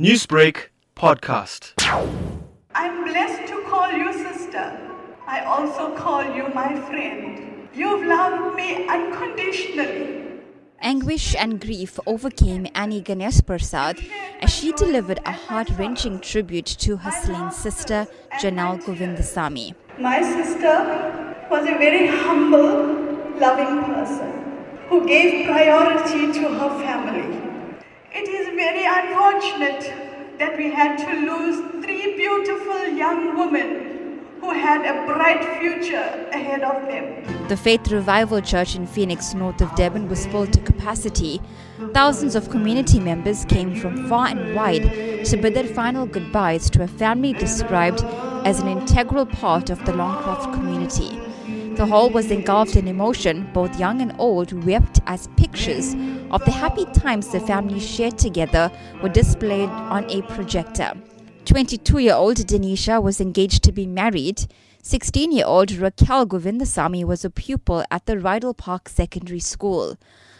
Newsbreak podcast. I'm blessed to call you sister. I also call you my friend. You've loved me unconditionally. Anguish and grief overcame Annie Ganasparsadh as she delivered a heart wrenching tribute to her slain sister, Janelle Govindasamy. My sister was a very humble, loving person who gave priority to her family. It is very unfortunate that we had to lose three beautiful young women who had a bright future ahead of them. The Faith Revival Church in Phoenix, north of Durban, was full to capacity. Thousands of community members came from far and wide to bid their final goodbyes to a family described as an integral part of the Longcroft community. The hall was engulfed in emotion. Both young and old wept as pictures of the happy times the family shared together were displayed on a projector. 22 year old Denisha was engaged to be married. 16 year old Rackelle Govindasamy was a pupil at the Rydal Park Secondary School.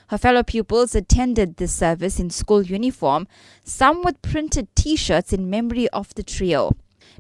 Her fellow pupils attended the service in school uniform, some with printed t shirts in memory of the trio.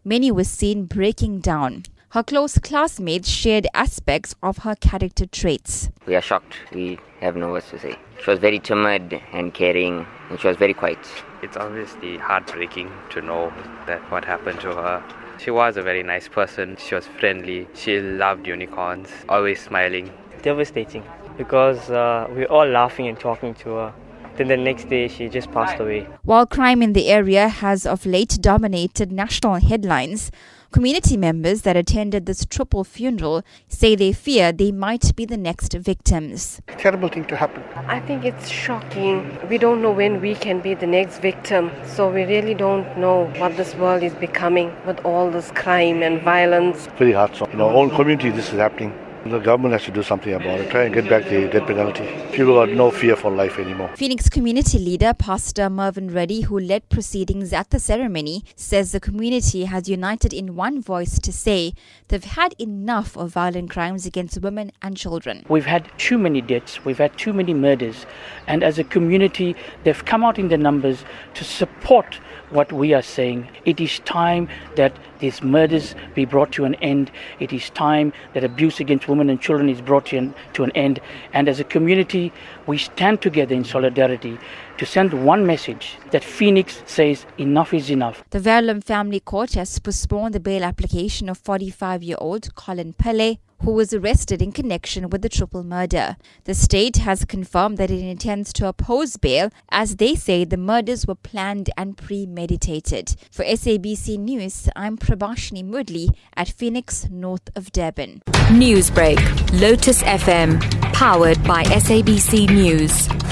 Many were seen breaking down. Her close classmates shared aspects of her character traits. We are shocked. We have no words to say. She was very timid and caring, and she was very quiet. It's obviously heartbreaking to know that what happened to her. She was a very nice person. She was friendly. She loved unicorns, always smiling. Devastating because uh, we were all laughing and talking to her. Then the next day, she just passed away. While crime in the area has of late dominated national headlines, community members that attended this triple funeral say they fear they might be the next victims. Terrible thing to happen. I think it's shocking. We don't know when we can be the next victim. So we really don't know what this world is becoming with all this crime and violence. Very hard. So, in our own community, this is happening. The government has to do something about it. Try and get back the death penalty. People got no fear for life anymore. Phoenix community leader Pastor Mervyn Reddy, who led proceedings at the ceremony, says the community has united in one voice to say they've had enough of violent crimes against women and children. We've had too many deaths, we've had too many murders, and as a community, they've come out in the numbers to support what we are saying. It is time that these murders be brought to an end. It is time that abuse against women and children is brought to an, to an end. And as a community, we stand together in solidarity to send one message that Phoenix says enough is enough. The Verulam Family Court has postponed the bail application of 45 year old Colin Pele who was arrested in connection with the triple murder. The state has confirmed that it intends to oppose bail as they say the murders were planned and premeditated. For SABC News, I'm Prabashini Moodley at Phoenix, north of Durban. Newsbreak, Lotus FM, powered by SABC News.